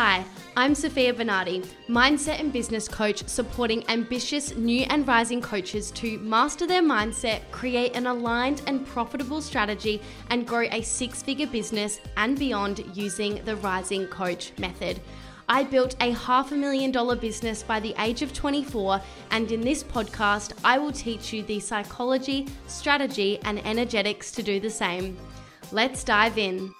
Hi, I'm Sofia Bernardi, mindset and business coach supporting ambitious new and rising coaches to master their mindset, create an aligned and profitable strategy, and grow a six figure business and beyond using the Rising Coach method. I built a half a million dollar business by the age of 24, and in this podcast, I will teach you the psychology, strategy, and energetics to do the same. Let's dive in.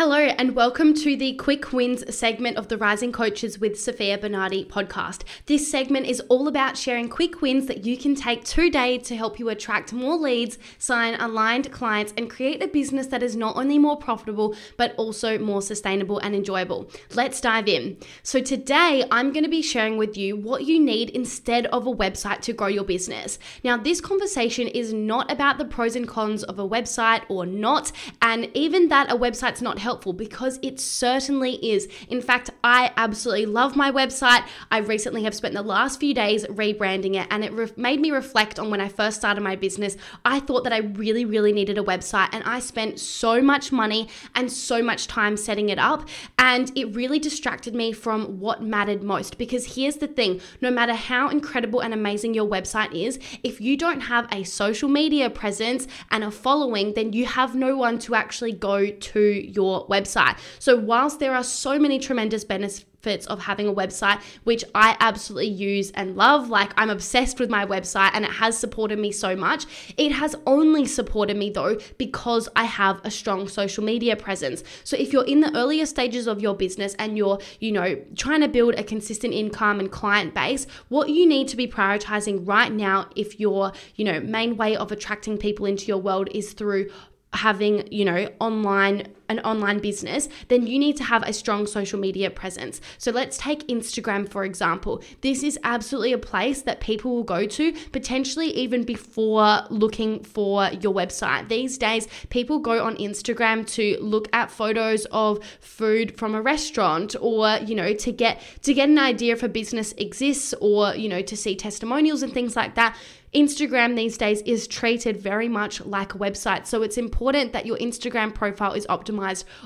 Hello, and welcome to the Quick Wins segment of the Rising Coaches with Sofia Bernardi podcast. This segment is all about sharing quick wins that you can take today to help you attract more leads, sign aligned clients, and create a business that is not only more profitable, but also more sustainable and enjoyable. Let's dive in. So, today I'm going to be sharing with you what you need instead of a website to grow your business. Now, this conversation is not about the pros and cons of a website or not, and even that a website's not helpful helpful because it certainly is. In fact, I absolutely love my website. I recently have spent the last few days rebranding it and it re- made me reflect on when I first started my business. I thought that I really, really needed a website and I spent so much money and so much time setting it up. And it really distracted me from what mattered most because here's the thing no matter how incredible and amazing your website is, if you don't have a social media presence and a following, then you have no one to actually go to your website. So, whilst there are so many tremendous benefits, of having a website, which I absolutely use and love. Like, I'm obsessed with my website and it has supported me so much. It has only supported me though because I have a strong social media presence. So, if you're in the earlier stages of your business and you're, you know, trying to build a consistent income and client base, what you need to be prioritizing right now, if your, you know, main way of attracting people into your world is through having, you know, online an online business, then you need to have a strong social media presence. So let's take Instagram for example. This is absolutely a place that people will go to potentially even before looking for your website. These days, people go on Instagram to look at photos of food from a restaurant or, you know, to get to get an idea if a business exists or, you know, to see testimonials and things like that. Instagram these days is treated very much like a website. So it's important that your Instagram profile is optimized.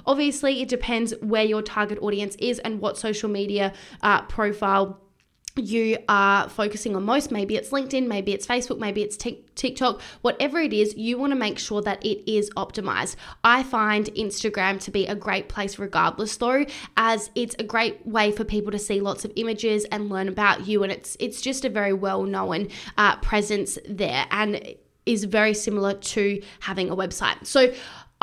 Obviously, it depends where your target audience is and what social media uh, profile you are focusing on most. Maybe it's LinkedIn, maybe it's Facebook, maybe it's TikTok, whatever it is, you want to make sure that it is optimized. I find Instagram to be a great place, regardless, though, as it's a great way for people to see lots of images and learn about you, and it's it's just a very well known uh, presence there, and is very similar to having a website. So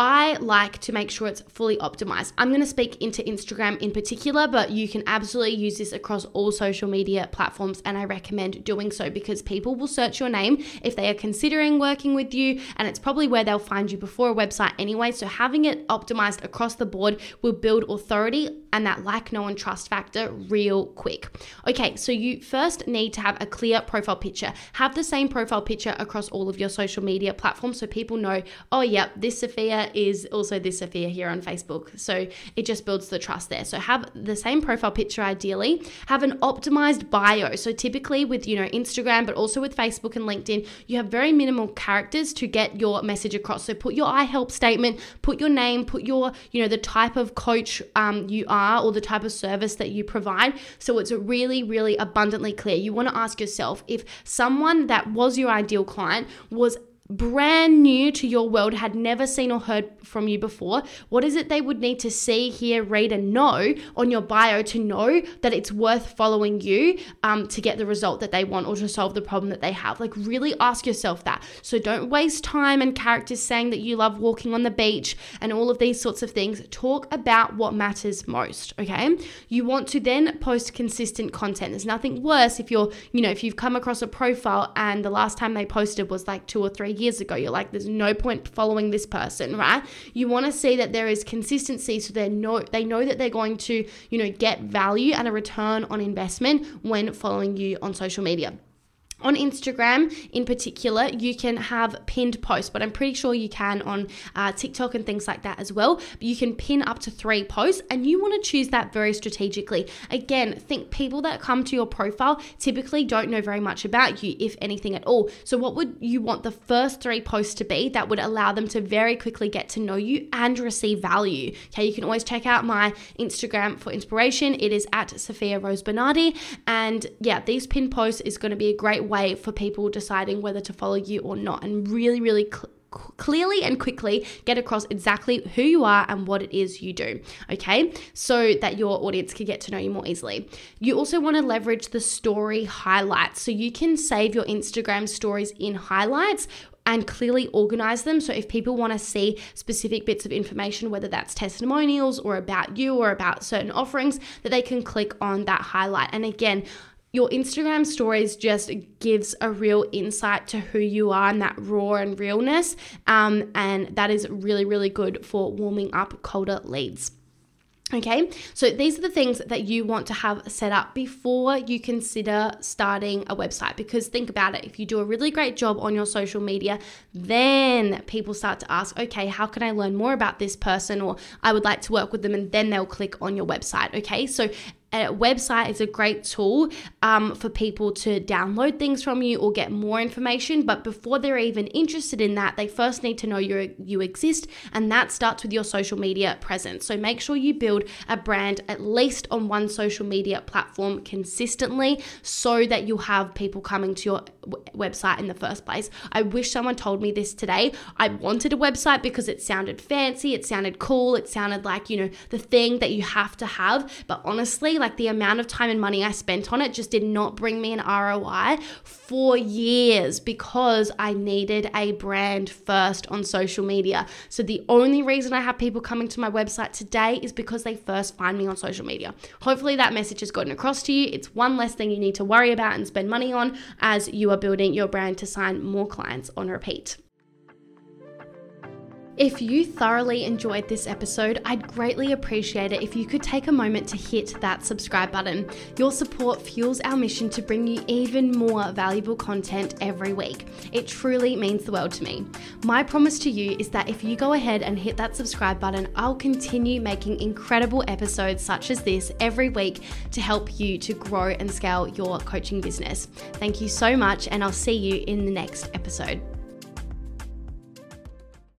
I like to make sure it's fully optimized. I'm going to speak into Instagram in particular, but you can absolutely use this across all social media platforms, and I recommend doing so because people will search your name if they are considering working with you, and it's probably where they'll find you before a website anyway. So, having it optimized across the board will build authority and that like, know, and trust factor real quick. Okay, so you first need to have a clear profile picture. Have the same profile picture across all of your social media platforms so people know, oh, yep, this Sofia is also this Sofia here on Facebook. So it just builds the trust there. So have the same profile picture ideally. Have an optimized bio. So typically with, you know, Instagram, but also with Facebook and LinkedIn, you have very minimal characters to get your message across. So put your I help statement, put your name, put your, you know, the type of coach um, you are or the type of service that you provide. So it's really, really abundantly clear. You want to ask yourself if someone that was your ideal client was brand new to your world, had never seen or heard from you before, what is it they would need to see, hear, read, and know on your bio to know that it's worth following you um, to get the result that they want or to solve the problem that they have? Like, really ask yourself that. So, don't waste time and characters saying that you love walking on the beach and all of these sorts of things. Talk about what matters most, okay? You want to then post consistent content. There's nothing worse if you're, you know, if you've come across a profile and the last time they posted was like two or three years ago. You're like, there's no point following this person, right? You want to see that there is consistency so they know they know that they're going to, you know, get value and a return on investment when following you on social media. On Instagram in particular, you can have pinned posts, but I'm pretty sure you can on uh, TikTok and things like that as well. But you can pin up to three posts, and you want to choose that very strategically. Again, think people that come to your profile typically don't know very much about you, if anything at all. So, what would you want the first three posts to be that would allow them to very quickly get to know you and receive value? Okay, you can always check out my Instagram for inspiration. It is at Sofia Rose Bernardi, and yeah, these pin posts is going to be a great way for people deciding whether to follow you or not and really, really cl- clearly and quickly get across exactly who you are and what it is you do, okay? So that your audience can get to know you more easily. You also want to leverage the story highlights. So you can save your Instagram stories in highlights and clearly organize them. So if people want to see specific bits of information, whether that's testimonials or about you or about certain offerings, that they can click on that highlight. And again, your Instagram stories just gives a real insight to who you are and that raw and realness. Um, and that is really, really good for warming up colder leads. Okay, so these are the things that you want to have set up before you consider starting a website. Because think about it if you do a really great job on your social media, then people start to ask, okay, how can I learn more about this person? Or I would like to work with them, and then they'll click on your website. Okay, so a website is a great tool um, for people to download things from you or get more information. But before they're even interested in that, they first need to know you you exist, and that starts with your social media presence. So make sure you build a brand at least on one social media platform consistently, so that you'll have people coming to your website in the first place. I wish someone told me this today. I wanted a website because it sounded fancy, it sounded cool, it sounded like you know the thing that you have to have. But honestly like the amount of time and money I spent on it just did not bring me an ROI for years because I needed a brand first on social media. So the only reason I have people coming to my website today is because they first find me on social media. Hopefully that message has gotten across to you. It's one less thing you need to worry about and spend money on as you are building your brand to sign more clients on repeat. If you thoroughly enjoyed this episode, I'd greatly appreciate it if you could take a moment to hit that subscribe button. Your support fuels our mission to bring you even more valuable content every week. It truly means the world to me. My promise to you is that if you go ahead and hit that subscribe button, I'll continue making incredible episodes such as this every week to help you to grow and scale your coaching business. Thank you so much, and I'll see you in the next episode.